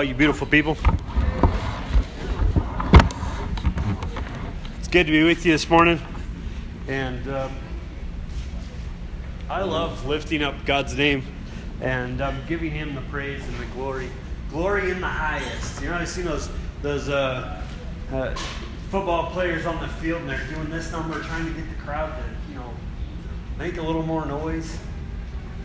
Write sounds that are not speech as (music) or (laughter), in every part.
all you beautiful people. It's good to be with you this morning. And um, I love lifting up God's name and um, giving Him the praise and the glory. Glory in the highest. You know, I've seen those, those uh, uh, football players on the field and they're doing this number, trying to get the crowd to, you know, make a little more noise.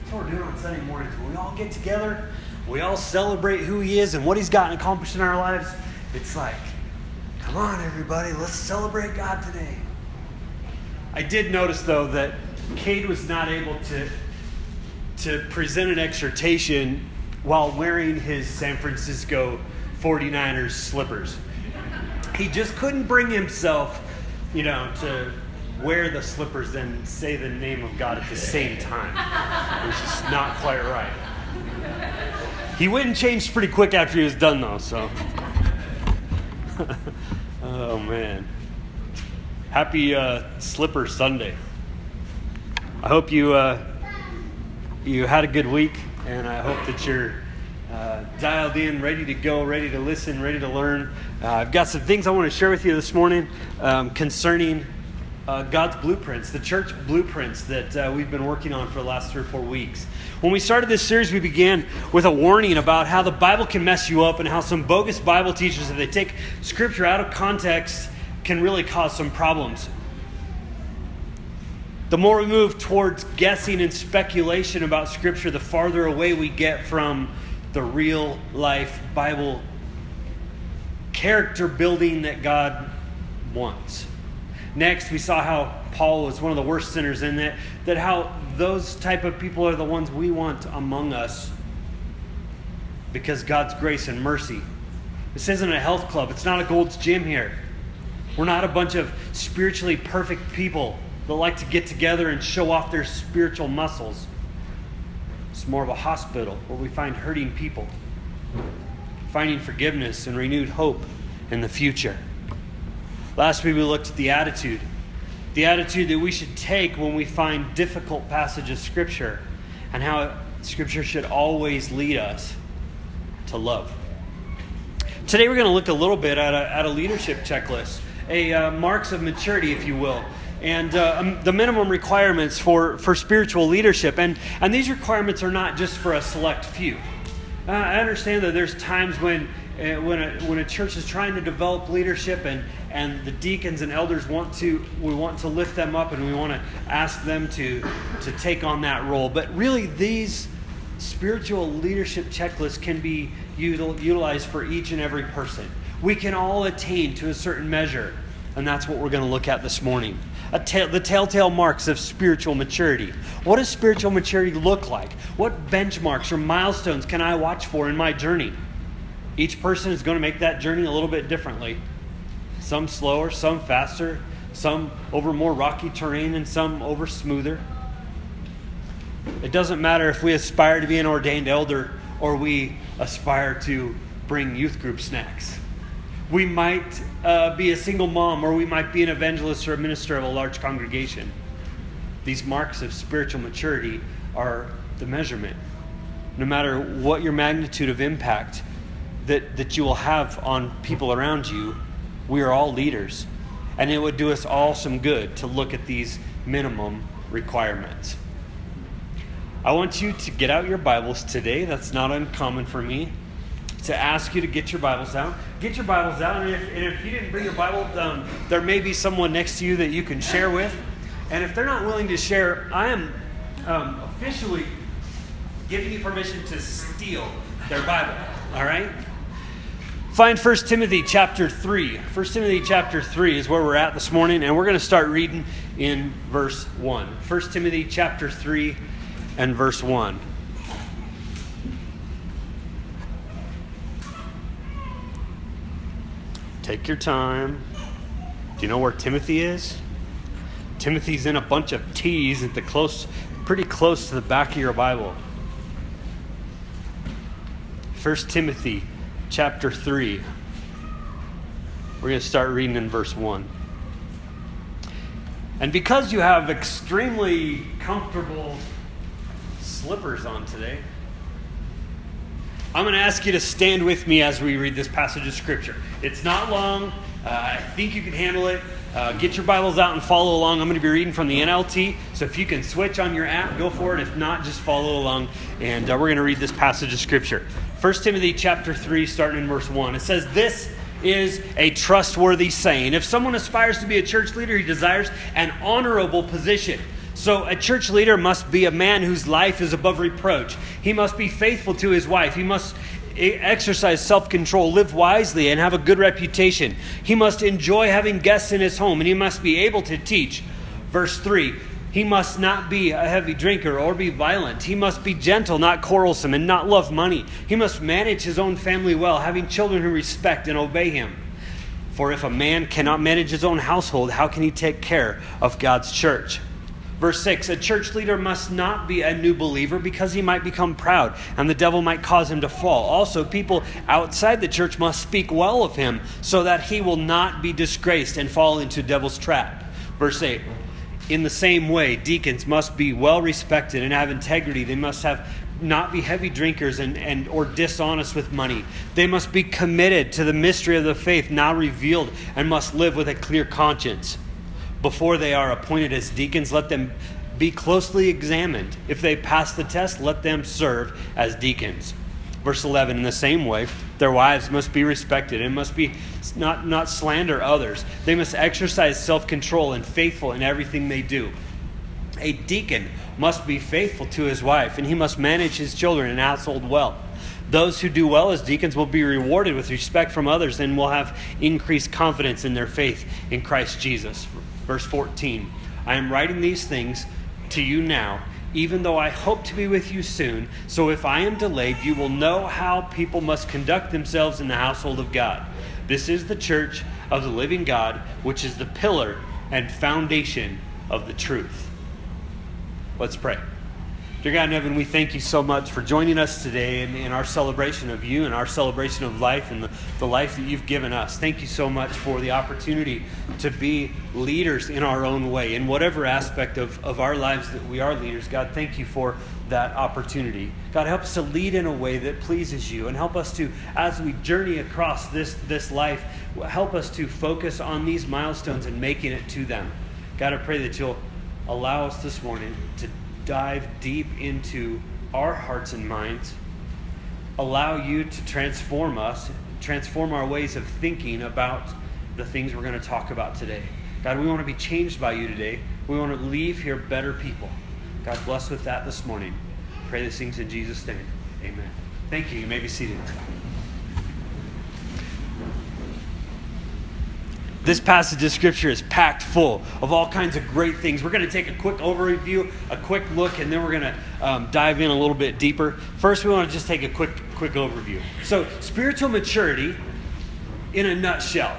That's what we're doing on Sunday mornings. When we all get together, we all celebrate who He is and what He's gotten accomplished in our lives. It's like, come on, everybody, let's celebrate God today. I did notice, though, that Cade was not able to, to present an exhortation while wearing his San Francisco 49ers slippers. He just couldn't bring himself, you know, to wear the slippers and say the name of God at the same time. It was just not quite right. He went and changed pretty quick after he was done, though, so. (laughs) oh, man. Happy uh, Slipper Sunday. I hope you, uh, you had a good week, and I hope that you're uh, dialed in, ready to go, ready to listen, ready to learn. Uh, I've got some things I want to share with you this morning um, concerning uh, God's blueprints, the church blueprints that uh, we've been working on for the last three or four weeks. When we started this series, we began with a warning about how the Bible can mess you up and how some bogus Bible teachers, if they take scripture out of context, can really cause some problems. The more we move towards guessing and speculation about scripture, the farther away we get from the real life Bible character building that God wants. Next, we saw how Paul was one of the worst sinners in that, that how those type of people are the ones we want among us because God's grace and mercy. This isn't a health club. It's not a Gold's Gym here. We're not a bunch of spiritually perfect people that like to get together and show off their spiritual muscles. It's more of a hospital where we find hurting people, finding forgiveness and renewed hope in the future. Last week we looked at the attitude. The attitude that we should take when we find difficult passages of Scripture and how Scripture should always lead us to love. Today we're going to look a little bit at a, at a leadership checklist, a uh, marks of maturity, if you will, and uh, um, the minimum requirements for, for spiritual leadership. And, and these requirements are not just for a select few. Uh, I understand that there's times when uh, when a, when a church is trying to develop leadership and, and the deacons and elders want to we want to lift them up and we want to ask them to to take on that role. But really these spiritual leadership checklists can be util, utilized for each and every person. We can all attain to a certain measure and that's what we're going to look at this morning. Ta- the telltale marks of spiritual maturity. What does spiritual maturity look like? What benchmarks or milestones can i watch for in my journey? Each person is going to make that journey a little bit differently. Some slower, some faster, some over more rocky terrain, and some over smoother. It doesn't matter if we aspire to be an ordained elder or we aspire to bring youth group snacks. We might uh, be a single mom or we might be an evangelist or a minister of a large congregation. These marks of spiritual maturity are the measurement. No matter what your magnitude of impact, that, that you will have on people around you, we are all leaders. And it would do us all some good to look at these minimum requirements. I want you to get out your Bibles today. That's not uncommon for me to ask you to get your Bibles out. Get your Bibles out. And if, and if you didn't bring your Bible, um, there may be someone next to you that you can share with. And if they're not willing to share, I am um, officially giving you permission to steal their Bible. All right? Find 1 Timothy chapter 3. 1 Timothy chapter 3 is where we're at this morning, and we're going to start reading in verse 1. 1 Timothy chapter 3 and verse 1. Take your time. Do you know where Timothy is? Timothy's in a bunch of T's at the close, pretty close to the back of your Bible. 1 Timothy chapter 3. We're going to start reading in verse 1. And because you have extremely comfortable slippers on today, I'm going to ask you to stand with me as we read this passage of Scripture. It's not long. Uh, I think you can handle it. Uh, get your Bibles out and follow along. I'm going to be reading from the NLT, so if you can switch on your app, go for it. If not, just follow along, and uh, we're going to read this passage of Scripture. 1 Timothy chapter 3, starting in verse 1. It says, This is a trustworthy saying. If someone aspires to be a church leader, he desires an honorable position. So, a church leader must be a man whose life is above reproach. He must be faithful to his wife. He must exercise self control, live wisely, and have a good reputation. He must enjoy having guests in his home, and he must be able to teach. Verse 3 He must not be a heavy drinker or be violent. He must be gentle, not quarrelsome, and not love money. He must manage his own family well, having children who respect and obey him. For if a man cannot manage his own household, how can he take care of God's church? Verse 6 A church leader must not be a new believer because he might become proud and the devil might cause him to fall. Also, people outside the church must speak well of him so that he will not be disgraced and fall into devil's trap. Verse 8 In the same way, deacons must be well respected and have integrity. They must have not be heavy drinkers and, and or dishonest with money. They must be committed to the mystery of the faith now revealed and must live with a clear conscience before they are appointed as deacons, let them be closely examined. If they pass the test, let them serve as deacons. Verse 11, in the same way, their wives must be respected and must be not, not slander others. They must exercise self control and faithful in everything they do. A deacon must be faithful to his wife, and he must manage his children and household well. Those who do well as deacons will be rewarded with respect from others and will have increased confidence in their faith in Christ Jesus. Verse 14 I am writing these things to you now, even though I hope to be with you soon. So if I am delayed, you will know how people must conduct themselves in the household of God. This is the church of the living God, which is the pillar and foundation of the truth. Let's pray. Dear God in heaven, we thank you so much for joining us today in, in, our celebration of you and our celebration of life and the, the life that you've given us. Thank you so much for the opportunity to be leaders in our own way, in whatever aspect of, of our lives that we are leaders. God, thank you for that opportunity. God, help us to lead in a way that pleases you and help us to, as we journey across this, this life, help us to focus on these milestones and making it to them. God, I pray that you'll allow us this morning to dive deep into our hearts and minds, allow you to transform us, transform our ways of thinking about the things we're going to talk about today. God, we want to be changed by you today. We want to leave here better people. God, bless with that this morning. Pray these things in Jesus' name. Amen. Thank you. You may be seated. This passage of scripture is packed full of all kinds of great things. We're going to take a quick overview, a quick look, and then we're going to um, dive in a little bit deeper. First, we want to just take a quick, quick overview. So, spiritual maturity, in a nutshell,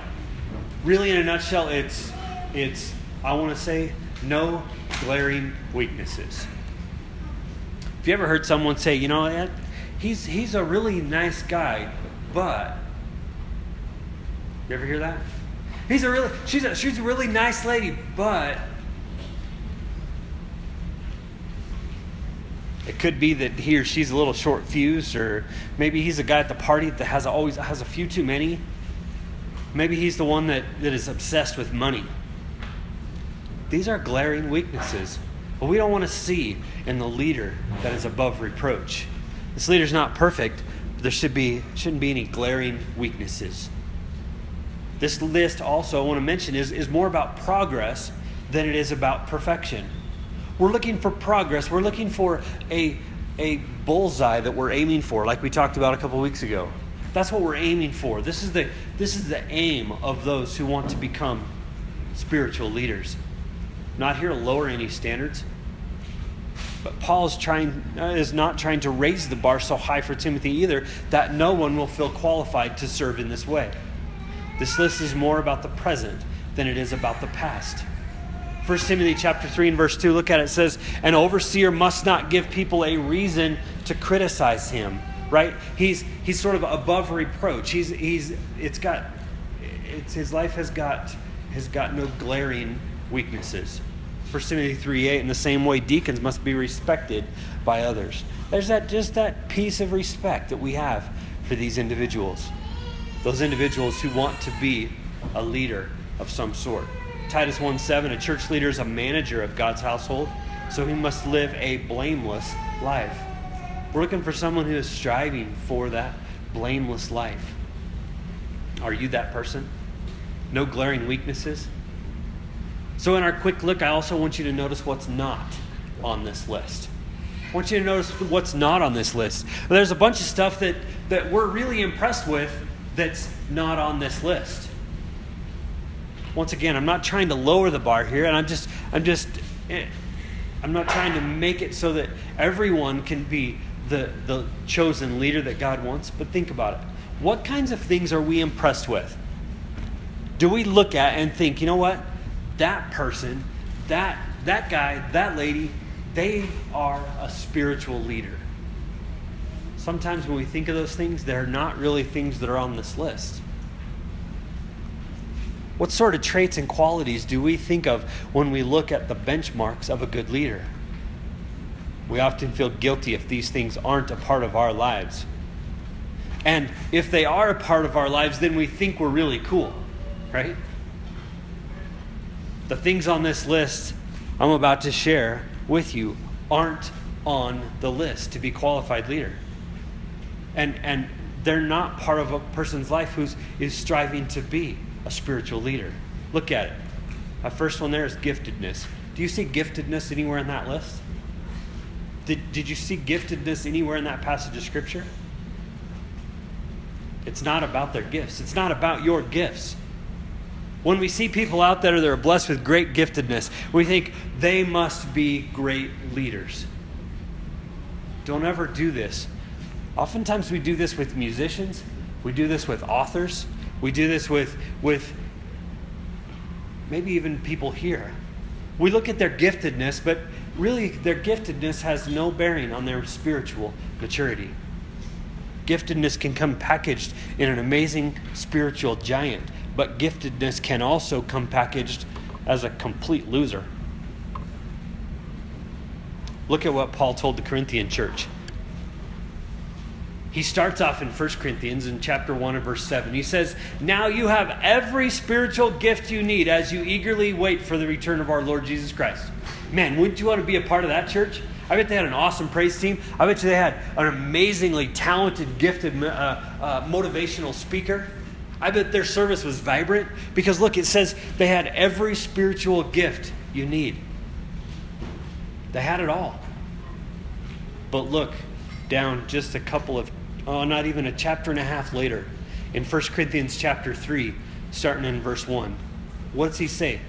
really in a nutshell, it's, it's I want to say, no glaring weaknesses. Have you ever heard someone say, you know, he's, he's a really nice guy, but. You ever hear that? He's a really, she's a, she's a really nice lady, but it could be that he or she's a little short fused, or maybe he's a guy at the party that has always has a few too many. Maybe he's the one that, that is obsessed with money. These are glaring weaknesses. But we don't want to see in the leader that is above reproach. This leader's not perfect, but there should be shouldn't be any glaring weaknesses. This list also, I want to mention, is, is more about progress than it is about perfection. We're looking for progress. We're looking for a, a bullseye that we're aiming for, like we talked about a couple weeks ago. That's what we're aiming for. This is the, this is the aim of those who want to become spiritual leaders. Not here to lower any standards, but Paul is, trying, uh, is not trying to raise the bar so high for Timothy either that no one will feel qualified to serve in this way. This list is more about the present than it is about the past. 1 Timothy chapter 3 and verse 2, look at it, it says, An overseer must not give people a reason to criticize him. Right? He's he's sort of above reproach. He's he's it's got it's his life has got has got no glaring weaknesses. 1 Timothy 3 8, in the same way, deacons must be respected by others. There's that just that piece of respect that we have for these individuals. Those individuals who want to be a leader of some sort. Titus 1 7, a church leader is a manager of God's household, so he must live a blameless life. We're looking for someone who is striving for that blameless life. Are you that person? No glaring weaknesses? So, in our quick look, I also want you to notice what's not on this list. I want you to notice what's not on this list. There's a bunch of stuff that, that we're really impressed with that's not on this list. Once again, I'm not trying to lower the bar here, and I'm just, I'm just, eh, I'm not trying to make it so that everyone can be the, the chosen leader that God wants, but think about it. What kinds of things are we impressed with? Do we look at and think, you know what? That person, that, that guy, that lady, they are a spiritual leader. Sometimes when we think of those things, they're not really things that are on this list. What sort of traits and qualities do we think of when we look at the benchmarks of a good leader? We often feel guilty if these things aren't a part of our lives. And if they are a part of our lives, then we think we're really cool, right? The things on this list I'm about to share with you aren't on the list to be qualified leader. And, and they're not part of a person's life who is striving to be a spiritual leader. Look at it. My first one there is giftedness. Do you see giftedness anywhere in that list? Did, did you see giftedness anywhere in that passage of Scripture? It's not about their gifts, it's not about your gifts. When we see people out there that are blessed with great giftedness, we think they must be great leaders. Don't ever do this. Oftentimes we do this with musicians, we do this with authors, we do this with, with maybe even people here. We look at their giftedness, but really their giftedness has no bearing on their spiritual maturity. Giftedness can come packaged in an amazing spiritual giant, but giftedness can also come packaged as a complete loser. Look at what Paul told the Corinthian church. He starts off in 1 Corinthians in chapter 1 and verse 7. He says, Now you have every spiritual gift you need as you eagerly wait for the return of our Lord Jesus Christ. Man, wouldn't you want to be a part of that church? I bet they had an awesome praise team. I bet you they had an amazingly talented, gifted, uh, uh, motivational speaker. I bet their service was vibrant because look, it says they had every spiritual gift you need. They had it all. But look down just a couple of oh, not even a chapter and a half later, in 1 Corinthians chapter 3, starting in verse 1. What does he say?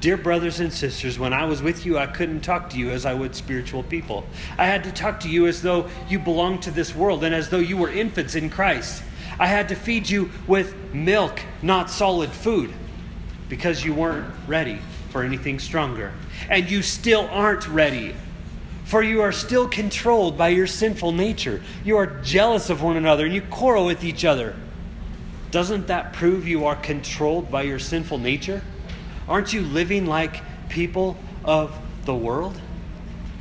Dear brothers and sisters, when I was with you, I couldn't talk to you as I would spiritual people. I had to talk to you as though you belonged to this world and as though you were infants in Christ. I had to feed you with milk, not solid food, because you weren't ready for anything stronger. And you still aren't ready for you are still controlled by your sinful nature. You are jealous of one another and you quarrel with each other. Doesn't that prove you are controlled by your sinful nature? Aren't you living like people of the world?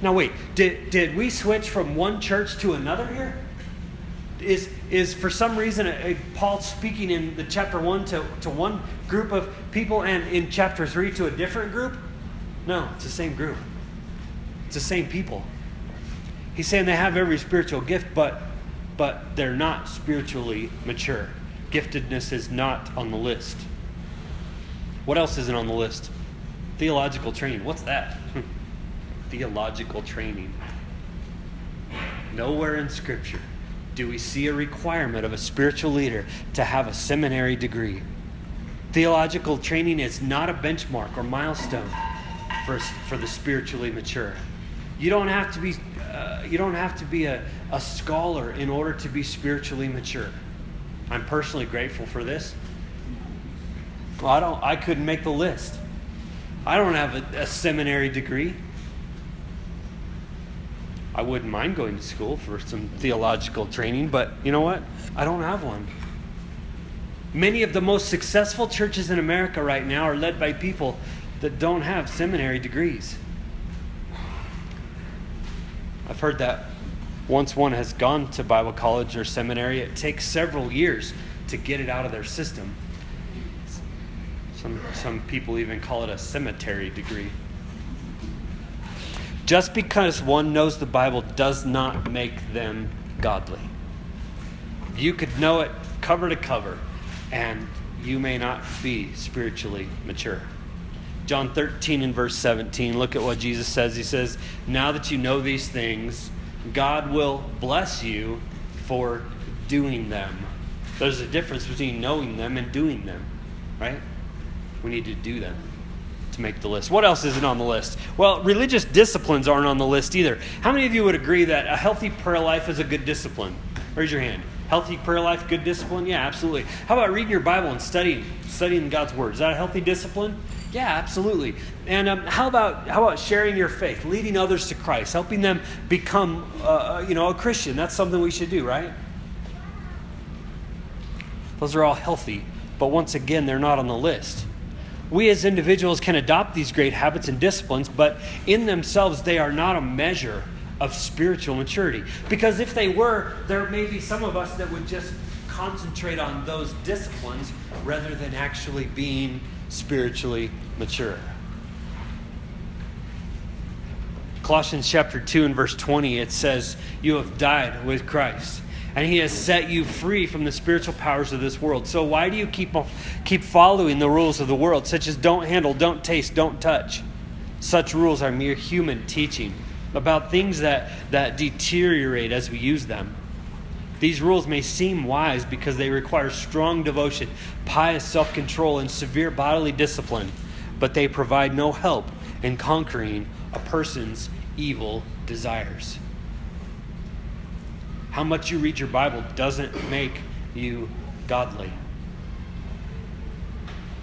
Now, wait, did, did we switch from one church to another here? Is, is for some reason a, a Paul speaking in the chapter 1 to, to one group of people and in chapter 3 to a different group? No, it's the same group. It's the same people. He's saying they have every spiritual gift, but but they're not spiritually mature. Giftedness is not on the list. What else isn't on the list? Theological training. What's that? (laughs) Theological training. Nowhere in Scripture do we see a requirement of a spiritual leader to have a seminary degree. Theological training is not a benchmark or milestone for, for the spiritually mature. You don't have to be, uh, you don't have to be a, a scholar in order to be spiritually mature. I'm personally grateful for this. Well, I don't. I couldn't make the list. I don't have a, a seminary degree. I wouldn't mind going to school for some theological training, but you know what? I don't have one. Many of the most successful churches in America right now are led by people that don't have seminary degrees. I've heard that once one has gone to Bible college or seminary, it takes several years to get it out of their system. Some, some people even call it a cemetery degree. Just because one knows the Bible does not make them godly. You could know it cover to cover, and you may not be spiritually mature. John 13 and verse 17, look at what Jesus says. He says, Now that you know these things, God will bless you for doing them. There's a difference between knowing them and doing them, right? We need to do them to make the list. What else isn't on the list? Well, religious disciplines aren't on the list either. How many of you would agree that a healthy prayer life is a good discipline? Raise your hand. Healthy prayer life, good discipline? Yeah, absolutely. How about reading your Bible and studying, studying God's Word? Is that a healthy discipline? Yeah, absolutely. And um, how about how about sharing your faith, leading others to Christ, helping them become, uh, uh, you know, a Christian? That's something we should do, right? Those are all healthy, but once again, they're not on the list. We as individuals can adopt these great habits and disciplines, but in themselves, they are not a measure of spiritual maturity. Because if they were, there may be some of us that would just concentrate on those disciplines rather than actually being spiritually mature. Colossians chapter 2 and verse 20, it says, You have died with Christ, and he has set you free from the spiritual powers of this world. So why do you keep, keep following the rules of the world, such as don't handle, don't taste, don't touch? Such rules are mere human teaching about things that, that deteriorate as we use them. These rules may seem wise because they require strong devotion, pious self control, and severe bodily discipline, but they provide no help in conquering a person's evil desires. How much you read your Bible doesn't make you godly.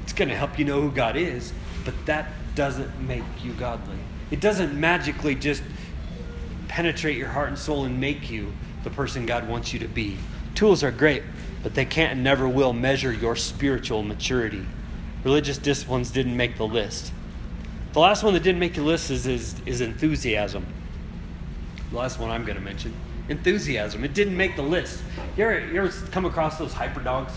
It's going to help you know who God is, but that doesn't make you godly. It doesn't magically just penetrate your heart and soul and make you the person God wants you to be. Tools are great, but they can't and never will measure your spiritual maturity. Religious disciplines didn't make the list. The last one that didn't make the list is, is, is enthusiasm. The last one I'm going to mention enthusiasm. It didn't make the list. You ever, you ever come across those hyper dogs?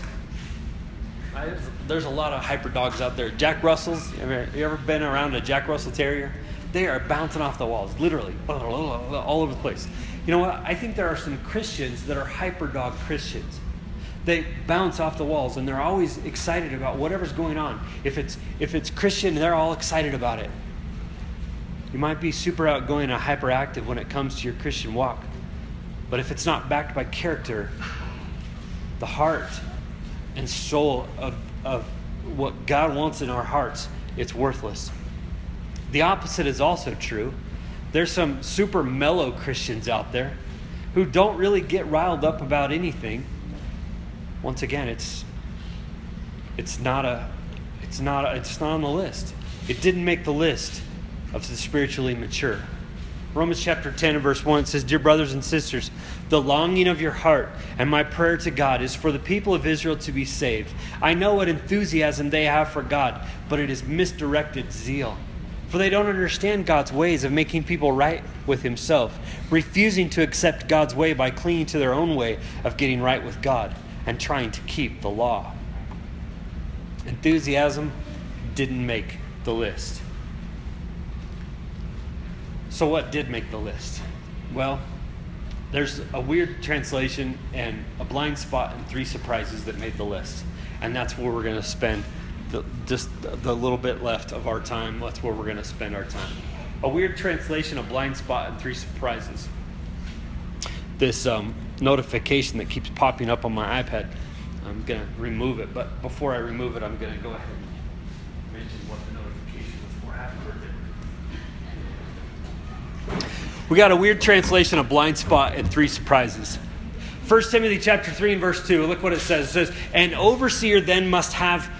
There's a lot of hyper dogs out there. Jack Russells. You ever, you ever been around a Jack Russell Terrier? They are bouncing off the walls, literally, (laughs) all over the place. You know what? I think there are some Christians that are hyper dog Christians. They bounce off the walls and they're always excited about whatever's going on. If it's if it's Christian, they're all excited about it. You might be super outgoing and hyperactive when it comes to your Christian walk. But if it's not backed by character, the heart and soul of, of what God wants in our hearts, it's worthless. The opposite is also true. There's some super mellow Christians out there who don't really get riled up about anything. Once again, it's it's not a it's not a, it's not on the list. It didn't make the list of the spiritually mature. Romans chapter 10 and verse 1 says, Dear brothers and sisters, the longing of your heart and my prayer to God is for the people of Israel to be saved. I know what enthusiasm they have for God, but it is misdirected zeal. For they don't understand God's ways of making people right with Himself, refusing to accept God's way by clinging to their own way of getting right with God and trying to keep the law. Enthusiasm didn't make the list. So, what did make the list? Well, there's a weird translation and a blind spot and three surprises that made the list. And that's where we're going to spend the, just the little bit left of our time, that's where we're going to spend our time. A weird translation, a blind spot, and three surprises. This um, notification that keeps popping up on my iPad, I'm going to remove it. But before I remove it, I'm going to go ahead and mention what the notification was for. We got a weird translation, a blind spot, and three surprises. 1 Timothy chapter 3 and verse 2, look what it says. It says, An overseer then must have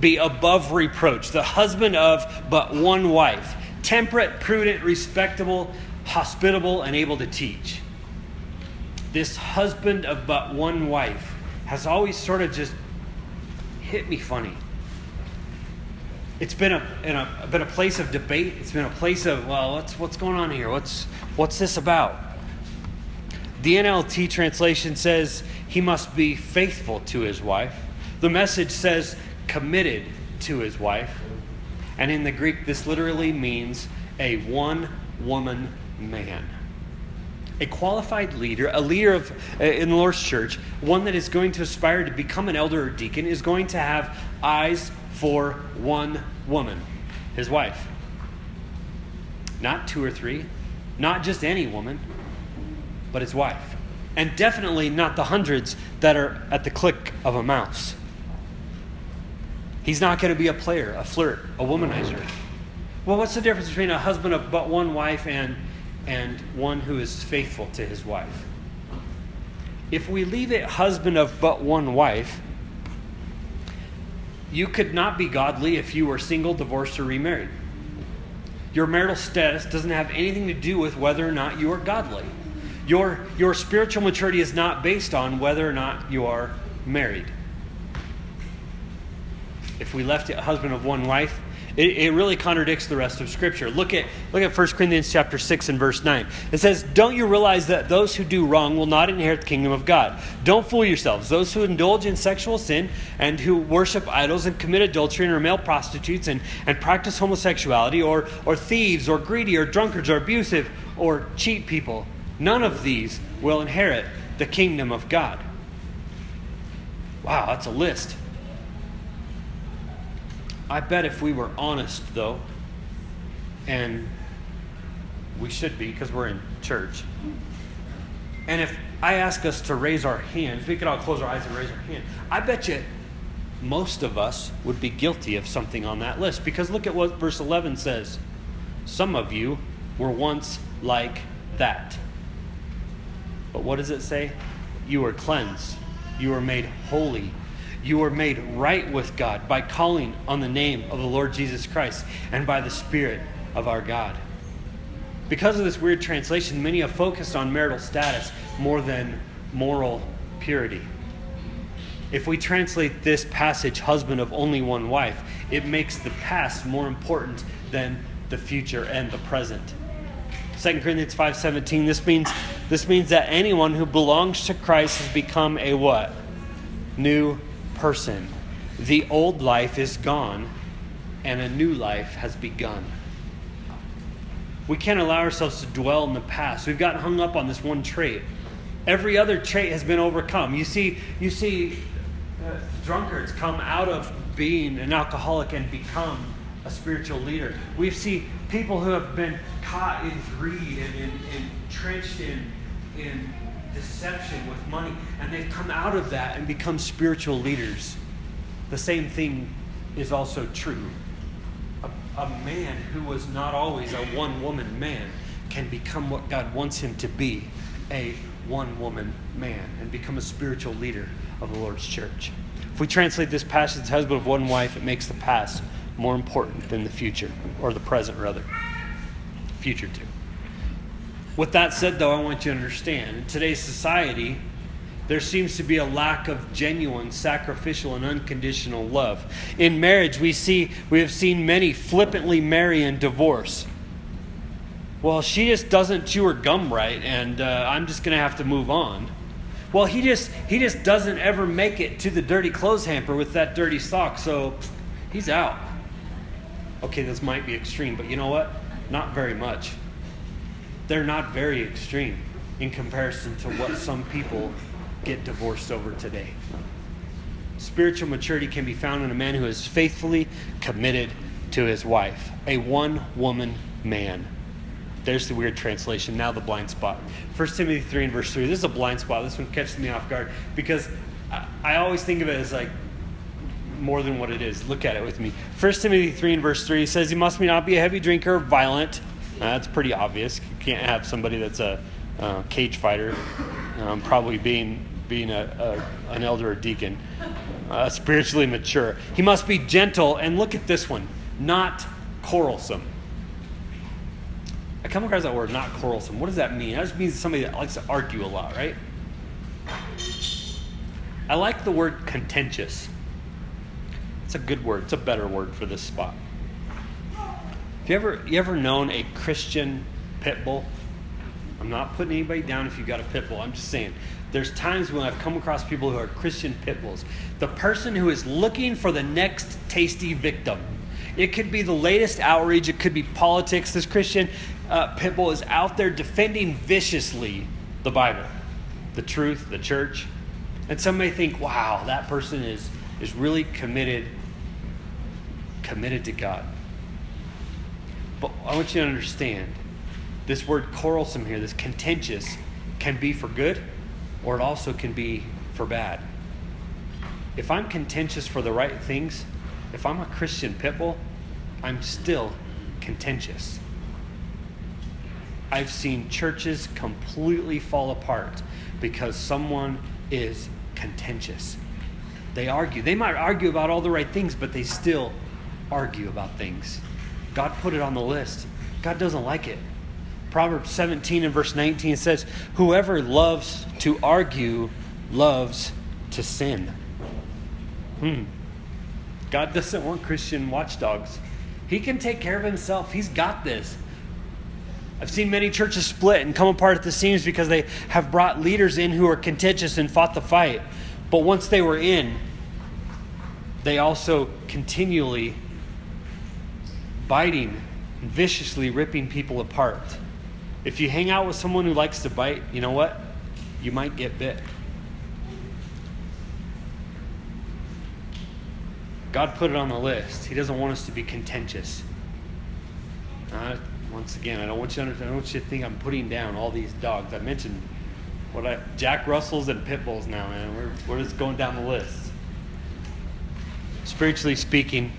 be above reproach, the husband of but one wife, temperate, prudent, respectable, hospitable, and able to teach. This husband of but one wife has always sort of just hit me funny. it's been a, a, been a place of debate. It's been a place of, well, what's, what's going on here? What's, what's this about? The NLT translation says he must be faithful to his wife. The message says committed to his wife. And in the Greek, this literally means a one woman man. A qualified leader, a leader of, uh, in the Lord's church, one that is going to aspire to become an elder or deacon, is going to have eyes for one woman, his wife. Not two or three, not just any woman, but his wife. And definitely not the hundreds that are at the click of a mouse. He's not going to be a player, a flirt, a womanizer. Well, what's the difference between a husband of but one wife and, and one who is faithful to his wife? If we leave it husband of but one wife, you could not be godly if you were single, divorced, or remarried. Your marital status doesn't have anything to do with whether or not you are godly. Your, your spiritual maturity is not based on whether or not you are married. If we left it a husband of one wife, it, it, really contradicts the rest of Scripture. Look at, look at 1 Corinthians chapter 6 and verse 9. It says, Don't you realize that those who do wrong will not inherit the kingdom of God? Don't fool yourselves. Those who indulge in sexual sin and who worship idols and commit adultery and are male prostitutes and, and practice homosexuality or, or thieves or greedy or drunkards or abusive or cheat people, none of these will inherit the kingdom of God. Wow, that's a list. I bet if we were honest, though, and we should be because we're in church, and if I ask us to raise our hands, we could all close our eyes and raise our hand. I bet you most of us would be guilty of something on that list because look at what verse 11 says. Some of you were once like that. But what does it say? You were cleansed, you were made holy you are made right with God by calling on the name of the Lord Jesus Christ and by the Spirit of our God. Because of this weird translation, many have focused on marital status more than moral purity. If we translate this passage, husband of only one wife, it makes the past more important than the future and the present. 2 Corinthians 5:17 this means this means that anyone who belongs to Christ has become a what? New person. The old life is gone and a new life has begun. We can't allow ourselves to dwell in the past. We've gotten hung up on this one trait. Every other trait has been overcome. You see, you see uh, drunkards come out of being an alcoholic and become a spiritual leader. We see people who have been caught in greed and, and, entrenched in, in deception with money, and they've come out of that and become spiritual leaders. The same thing is also true. A, a man who was not always a one woman man can become what God wants him to be a one woman man and become a spiritual leader of the Lord's church. If we translate this passage as husband of one wife, it makes the past more important than the future, or the present rather. Future too. With that said, though, I want you to understand in today's society, there seems to be a lack of genuine, sacrificial, and unconditional love. In marriage, we see we have seen many flippantly marry and divorce. Well, she just doesn't chew her gum right, and uh, I'm just going to have to move on. Well, he just he just doesn't ever make it to the dirty clothes hamper with that dirty sock, so he's out. Okay, this might be extreme, but you know what? Not very much they're not very extreme in comparison to what some people get divorced over today. Spiritual maturity can be found in a man who is faithfully committed to his wife, a one woman man. There's the weird translation. Now the blind spot. 1 Timothy 3 and verse 3. This is a blind spot. This one catches me off guard because I, always think of it as like more than what it is. Look at it with me. 1 Timothy 3 and verse 3 says, You must not be a heavy drinker, violent that's pretty obvious. You can't have somebody that's a uh, cage fighter, um, probably being being a, a an elder or deacon, uh, (laughs) spiritually mature. He must be gentle. And look at this one, not quarrelsome. I come across that word, not quarrelsome. What does that mean? That just means somebody that likes to argue a lot, right? I like the word contentious. It's a good word. It's a better word for this spot. Have you ever you ever known a Christian pit bull? I'm not putting anybody down if you've got a pit bull. I'm just saying there's times when I've come across people who are Christian pit bulls. The person who is looking for the next tasty victim. It could be the latest outrage, it could be politics. This Christian uh, pit bull is out there defending viciously the Bible, the truth, the church. And some may think, wow, that person is, is really committed, committed to God. But I want you to understand this word quarrelsome here, this contentious, can be for good or it also can be for bad. If I'm contentious for the right things, if I'm a Christian pitbull, I'm still contentious. I've seen churches completely fall apart because someone is contentious. They argue. They might argue about all the right things, but they still argue about things. God put it on the list. God doesn't like it. Proverbs 17 and verse 19 says, Whoever loves to argue loves to sin. Hmm. God doesn't want Christian watchdogs. He can take care of himself. He's got this. I've seen many churches split and come apart at the seams because they have brought leaders in who are contentious and fought the fight. But once they were in, they also continually biting and viciously ripping people apart. If you hang out with someone who likes to bite, you know what? You might get bit. God put it on the list. He doesn't want us to be contentious. Uh, once again, I don't want you to, I don't want you to think I'm putting down all these dogs. I mentioned what I Jack Russells and pit bulls now, man. We're we're just going down the list. Spiritually speaking,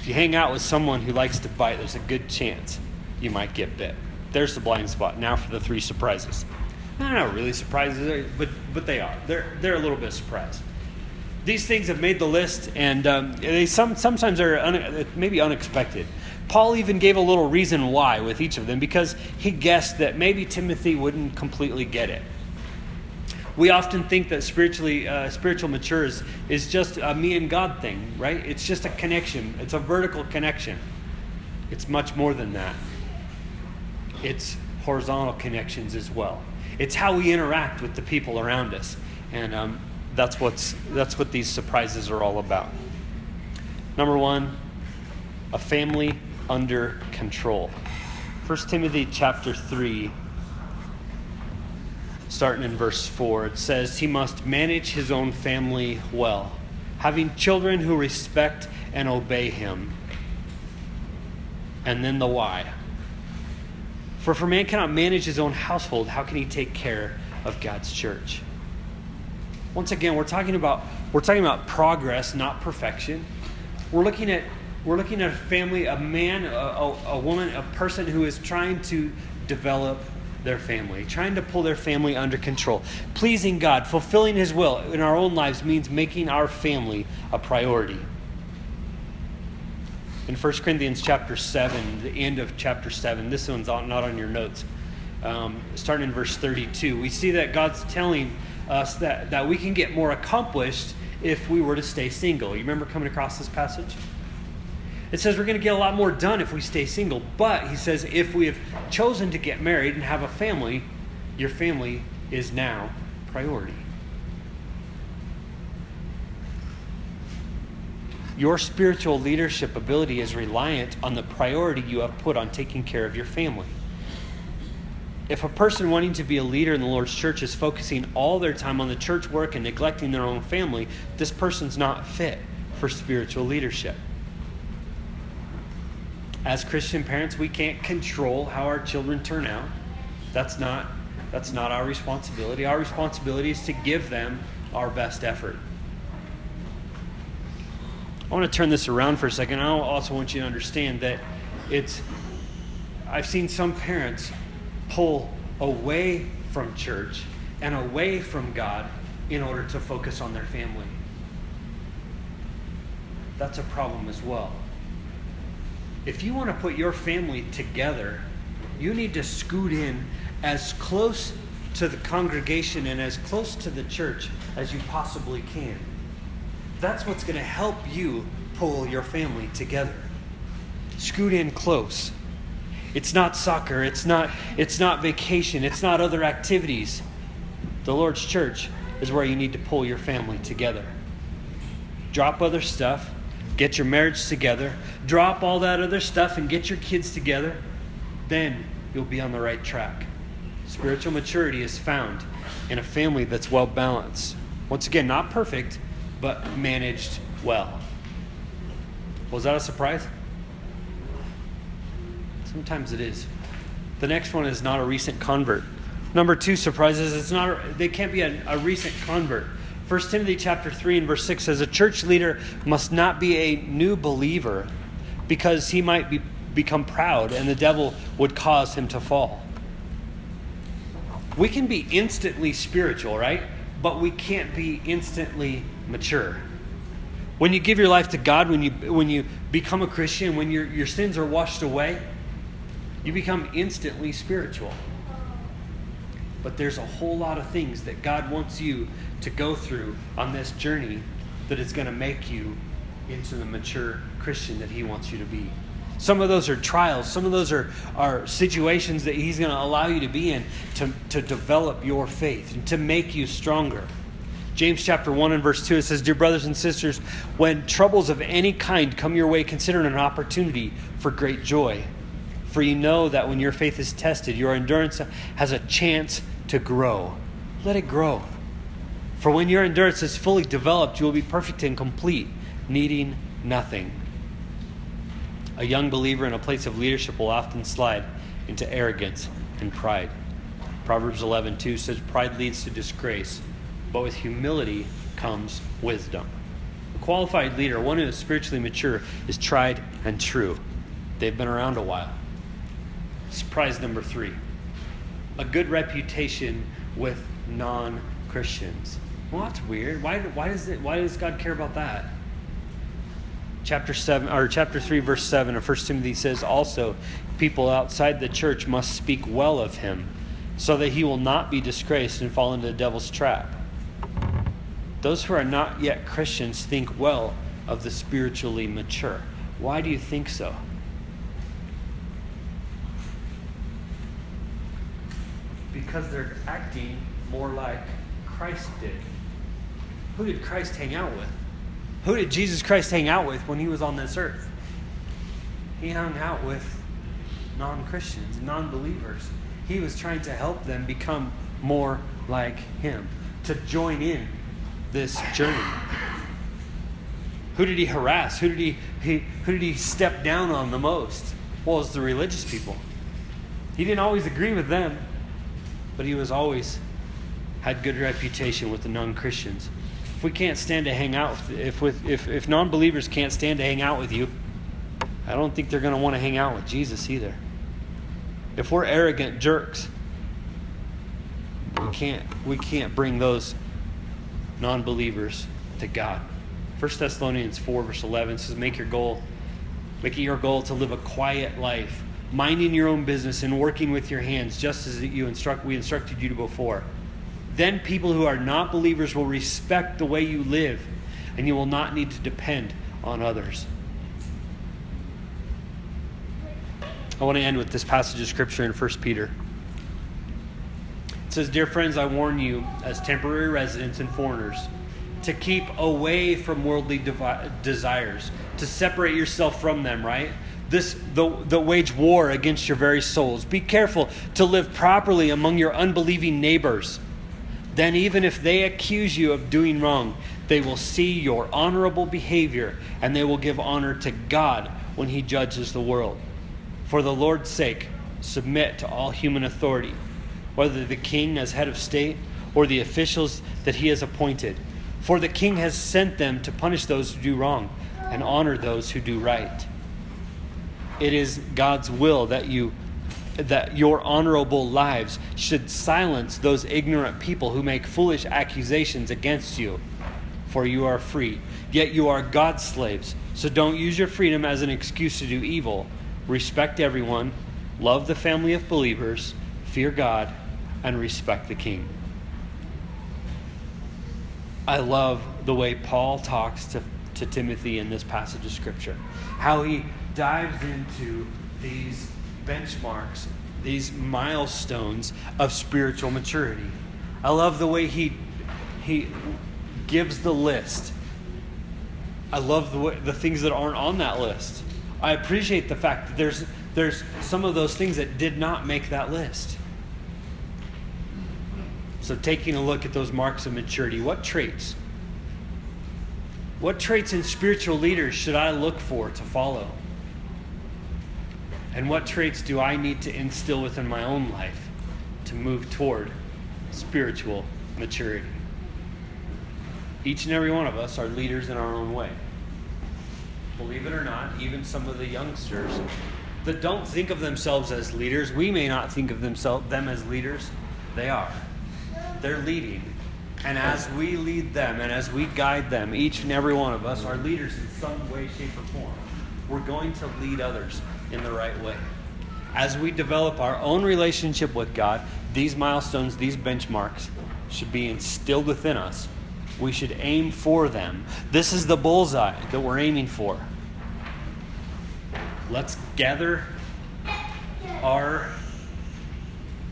if you hang out with someone who likes to bite, there's a good chance you might get bit. There's the blind spot. Now for the three surprises. They're not know really surprises, but but they are. They're they're a little bit surprised. These things have made the list, and um, they some sometimes are un, maybe unexpected. Paul even gave a little reason why with each of them because he guessed that maybe Timothy wouldn't completely get it. We often think that spiritually, uh, spiritual matures is, just a me and God thing, right? It's just a connection. It's a vertical connection. It's much more than that it's horizontal connections as well. It's how we interact with the people around us. And um, that's, what's, that's what these surprises are all about. Number one, a family under control. 1 Timothy chapter 3, starting in verse 4, it says, He must manage his own family well, having children who respect and obey him. And then the why. For if a man cannot manage his own household, how can he take care of God's church? Once again, we're talking about we're talking about progress, not perfection. We're looking at we're looking at a family, a man, a, a, a woman, a person who is trying to develop their family, trying to pull their family under control. Pleasing God, fulfilling His will in our own lives means making our family a priority in 1 Corinthians chapter 7, the end of chapter 7, this one's not on your notes, um, starting in verse 32, we see that God's telling us that, that we can get more accomplished if we were to stay single. You remember coming across this passage? It says we're going to get a lot more done if we stay single, but he says if we have chosen to get married and have a family, your family is now priority. Your spiritual leadership ability is reliant on the priority you have put on taking care of your family. If a person wanting to be a leader in the Lord's church is focusing all their time on the church work and neglecting their own family, this person's not fit for spiritual leadership. As Christian parents, we can't control how our children turn out. That's not, that's not our responsibility. Our responsibility is to give them our best effort. I want to turn this around for a second. I also want you to understand that it's, I've seen some parents pull away from church and away from God in order to focus on their family. That's a problem as well. If you want to put your family together, you need to scoot in as close to the congregation and as close to the church as you possibly can. That's what's going to help you pull your family together. scoot in close. It's not soccer, it's not, it's not vacation, it's not other activities. The Lord's church is where you need to pull your family together. Drop other stuff, get your marriage together, drop all that other stuff and get your kids together. Then you'll be on the right track. Spiritual maturity is found in a family that's well balanced. Once again, not perfect, but managed well. Was that a surprise? Sometimes it is. The next one is not a recent convert. Number two surprises it's not they can't be a, a recent convert. 1 Timothy chapter 3 and verse 6 says a church leader must not be a new believer because he might be, become proud and the devil would cause him to fall. We can be instantly spiritual, right? But we can't be instantly mature. When you give your life to God, when you, when you become a Christian, when your, your sins are washed away, you become instantly spiritual. But there's a whole lot of things that God wants you to go through on this journey that is going to make you into the mature Christian that He wants you to be. Some of those are trials, some of those are, are situations that He's going to allow you to be in to, to develop your faith and to make you stronger. James chapter 1 and verse 2, it says, Dear brothers and sisters, when troubles of any kind come your way, consider it an opportunity for great joy. For you know that when your faith is tested, your endurance has a chance to grow. Let it grow. For when your endurance is fully developed, you will be perfect and complete, needing nothing. A young believer in a place of leadership will often slide into arrogance and pride. Proverbs 11:2 says pride leads to disgrace, but with humility comes wisdom. A qualified leader, one who is spiritually mature, is tried and true. They've been around a while. Surprise number three a good reputation with non Christians. Well, that's weird. Why, why, does it, why does God care about that? Chapter 7 or chapter 3 verse 7 of 1 Timothy says also people outside the church must speak well of him so that he will not be disgraced and fall into the devil's trap. Those who are not yet Christians think well of the spiritually mature. Why do you think so? Because they're acting more like Christ did. Who did Christ hang out with? Who did Jesus Christ hang out with when he was on this earth? He hung out with non Christians, non believers. He was trying to help them become more like him, to join in this journey. Who did he harass? Who did he, he, who did he step down on the most? Well, it was the religious people. He didn't always agree with them, but he was always had good reputation with the non-Christians. If we can't stand to hang out, if with, if if non-believers can't stand to hang out with you, I don't think they're going to want to hang out with Jesus either. If we're arrogant jerks, we can't we can't bring those non-believers to God. 1 Thessalonians 4 verse 11 says make your goal make it your goal to live a quiet life minding your own business and working with your hands, just as you instruct, we instructed you to before. Then people who are not believers will respect the way you live, and you will not need to depend on others. I want to end with this passage of scripture in 1 Peter. It says, Dear friends, I warn you, as temporary residents and foreigners, to keep away from worldly devi- desires, to separate yourself from them, right? This the, the wage war against your very souls. Be careful to live properly among your unbelieving neighbors. Then, even if they accuse you of doing wrong, they will see your honorable behavior and they will give honor to God when He judges the world. For the Lord's sake, submit to all human authority, whether the king as head of state or the officials that he has appointed. For the king has sent them to punish those who do wrong and honor those who do right it is God's will that you that your honorable lives should silence those ignorant people who make foolish accusations against you. For you are free, yet you are God's slaves. So don't use your freedom as an excuse to do evil. Respect everyone, love the family of believers, fear God, and respect the king. I love the way Paul talks to, to Timothy in this passage of Scripture. How he dives into these benchmarks, these milestones of spiritual maturity. I love the way he he gives the list. I love the way, the things that aren't on that list. I appreciate the fact that there's there's some of those things that did not make that list. So taking a look at those marks of maturity, what traits? What traits in spiritual leaders should I look for to follow? And what traits do I need to instill within my own life to move toward spiritual maturity? Each and every one of us are leaders in our own way. Believe it or not, even some of the youngsters that don't think of themselves as leaders, we may not think of them as leaders. They are. They're leading. And as we lead them and as we guide them, each and every one of us are leaders in some way, shape, or form. We're going to lead others in the right way. As we develop our own relationship with God, these milestones, these benchmarks should be instilled within us. We should aim for them. This is the bullseye that we're aiming for. Let's gather our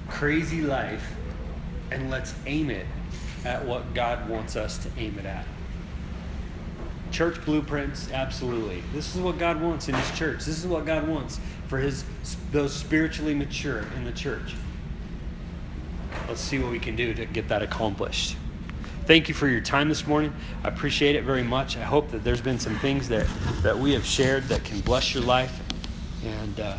crazy life and let's aim it at what God wants us to aim it at. Church blueprints, absolutely. This is what God wants in His church. This is what God wants for His those spiritually mature in the church. Let's see what we can do to get that accomplished. Thank you for your time this morning. I appreciate it very much. I hope that there's been some things that, that we have shared that can bless your life. And uh,